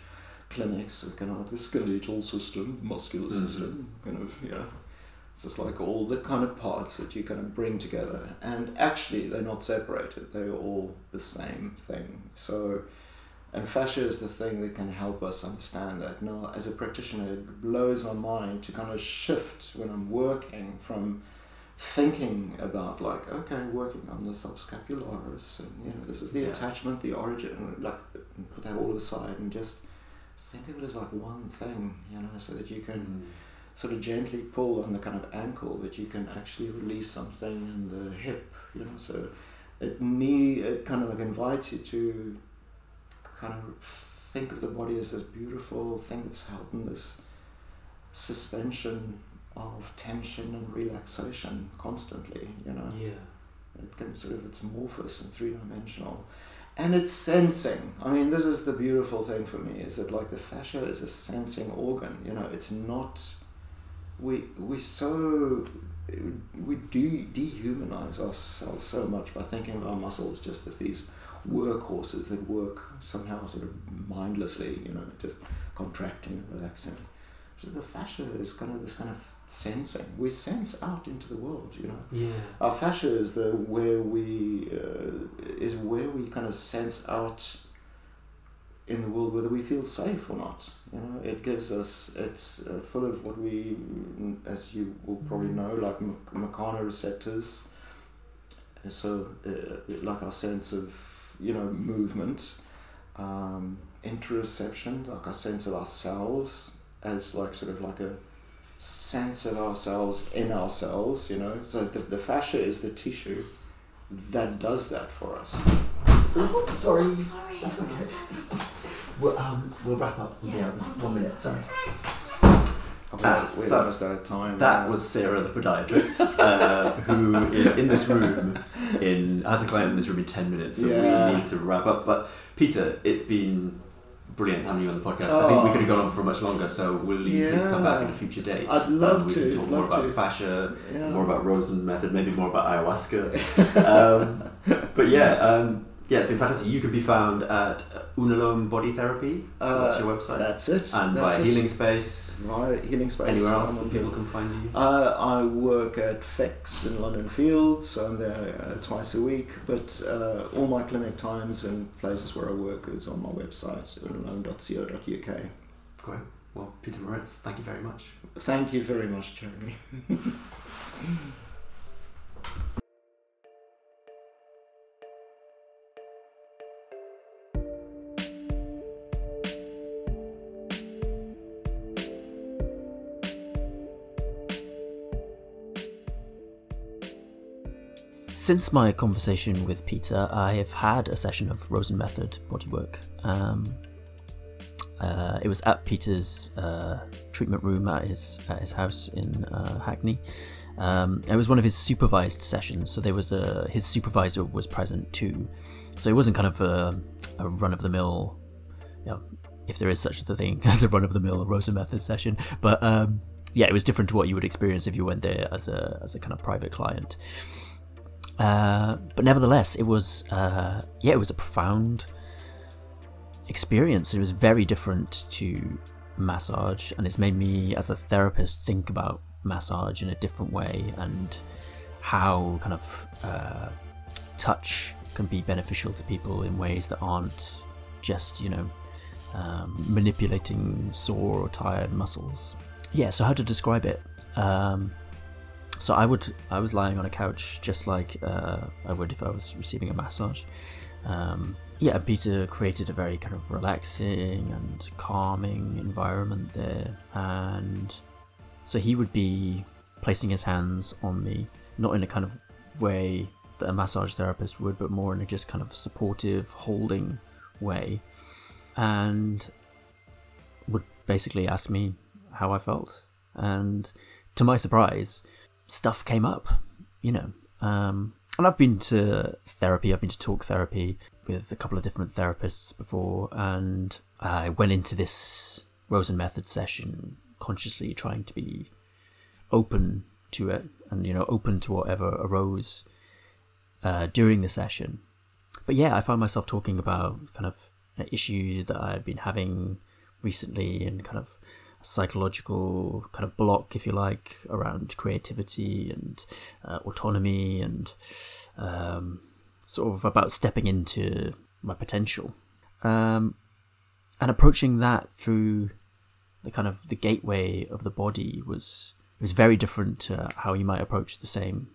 clinics, kind of like the skeletal system, muscular Mhm. system, kind of, yeah. It's just like all the kind of parts that you kind of bring together, and actually they're not separated; they're all the same thing. So, and fascia is the thing that can help us understand that. Now, as a practitioner, it blows my mind to kind of shift when I'm working from thinking about like okay working on the subscapularis and you know this is the Yeah. attachment the origin like put that all aside and just think of it as like one thing you know so that you can Mm. sort of gently pull on the kind of ankle but you can actually release something in the hip you know so it need it kind of like invites you to kind of think of the body as this beautiful thing that's held in this suspension of tension and relaxation constantly you know Yeah. it can sort of it's amorphous and three dimensional, and it's sensing. I mean, this is the beautiful thing for me is that like the fascia is a sensing organ. You know, it's not. We we so we do dehumanize ourselves so much by thinking of our muscles just as these workhorses that work somehow sort of mindlessly. You know, just contracting and relaxing. So the fascia is kind of this kind of sensing. We sense out into the world. You know. Yeah. Our fascia is the where we uh, is where we kind of sense out in the world whether we feel safe or not. You know, it gives us it's uh, full of what we, as you will probably know, like mechanoreceptors. So, uh, like our sense of you know movement, um, interoception, like our sense of ourselves as like sort of like a sense of ourselves in ourselves, you know. So the, the fascia is the tissue that does that for us. Sorry. Sorry. That's okay. Sorry. We'll, um, we'll wrap up. Yeah, Yeah, one one minute. minute. Sorry. We're, Ah, we're so almost out of time. That now. was Sarah, the podiatrist, uh, who is in this room in has a client in this room in ten minutes, so Yeah. we need to wrap up. But Pieter, it's been brilliant having you on the podcast. I think we Oh. could have gone on for much longer. So will you please come back in a future date? I'd love Um, we to, Can talk more about to. fascia, Yeah. more about Rosen method, maybe more about ayahuasca. um, but yeah, um, yeah, it's been fantastic. You can be found at Unalome Body Therapy. Uh, that's your website. That's it. and that's by it. Healing Space. Via Healing Space. Anywhere else that people can find you? Uh, I work at Fix in London Fields, so I'm there uh, twice a week. But uh, all my clinic times and places where I work is on my website, unalome.co.uk. Great. Well, Pieter Maritz, thank you very much. Thank you very much, Jeremy. Since my conversation with Pieter, I have had a session of Rosen Method bodywork. Um, uh, it was at Pieter's uh, treatment room at his at his house in uh, Hackney. Um, it was one of his supervised sessions, so there was a his supervisor was present too. So it wasn't kind of a, a run of the mill, you know, if there is such a thing as a run of the mill Rosen Method session. But um, yeah, it was different to what you would experience if you went there as a as a kind of private client. Uh, but nevertheless, it was uh, yeah, it was a profound experience. It was very different to massage, and it's made me, as a therapist, think about massage in a different way and how kind of uh, touch can be beneficial to people in ways that aren't just you know um, manipulating sore or tired muscles. Yeah, so how to describe it? Um, so I would I was lying on a couch just like uh, I would if I was receiving a massage. Um, yeah, Pieter created a very kind of relaxing and calming environment there, and so he would be placing his hands on me, not in a kind of way that a massage therapist would, but more in a just kind of supportive, holding way, and would basically ask me how I felt, and to my surprise, stuff came up, you know. Um, and I've been to therapy, I've been to talk therapy, with a couple of different therapists before, and I went into this Rosen method session consciously trying to be open to it and you know open to whatever arose uh, during the session. But yeah, I found myself talking about kind of an issue that I've been having recently and kind of psychological kind of block, if you like, around creativity and uh, autonomy and um, sort of about stepping into my potential. Um, and approaching that through the kind of the gateway of the body was was very different to how you might approach the same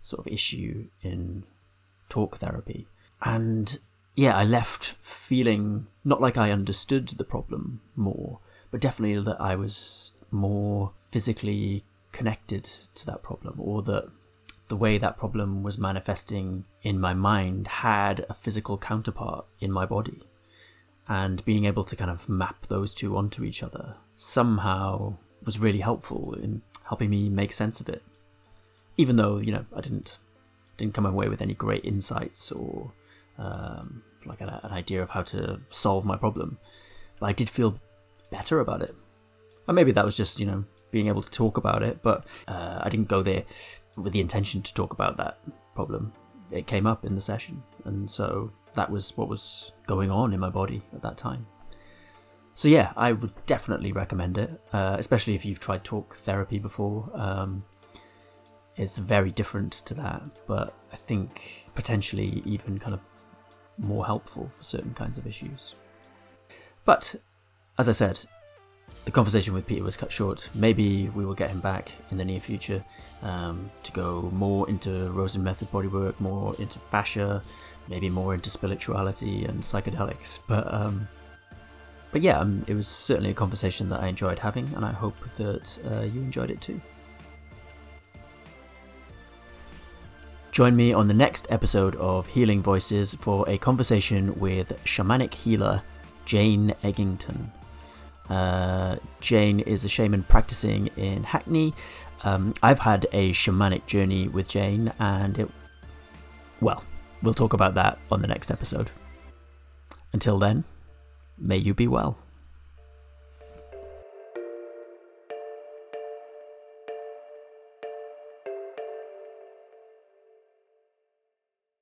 sort of issue in talk therapy. And yeah, I left feeling not like I understood the problem more, but definitely that I was more physically connected to that problem, or that the way that problem was manifesting in my mind had a physical counterpart in my body. And being able to kind of map those two onto each other somehow was really helpful in helping me make sense of it. Even though, you know, I didn't didn't come away with any great insights or um, like an, an idea of how to solve my problem, but I did feel better about it. And maybe that was just, you know, being able to talk about it, but uh, I didn't go there with the intention to talk about that problem. It came up in the session, and so that was what was going on in my body at that time. So yeah, I would definitely recommend it, uh, especially if you've tried talk therapy before. Um, it's very different to that, but I think potentially even kind of more helpful for certain kinds of issues. But as I said, the conversation with Pieter was cut short. Maybe we will get him back in the near future um, to go more into Rosen method bodywork, more into fascia, maybe more into spirituality and psychedelics. But um, but yeah, um, it was certainly a conversation that I enjoyed having, and I hope that uh, you enjoyed it too. Join me on the next episode of Healing Voices for a conversation with shamanic healer Jane Eggington. Uh, Jane is a shaman practicing in Hackney. Um, I've had a shamanic journey with Jane, and it, well, we'll talk about that on the next episode. Until then, may you be well.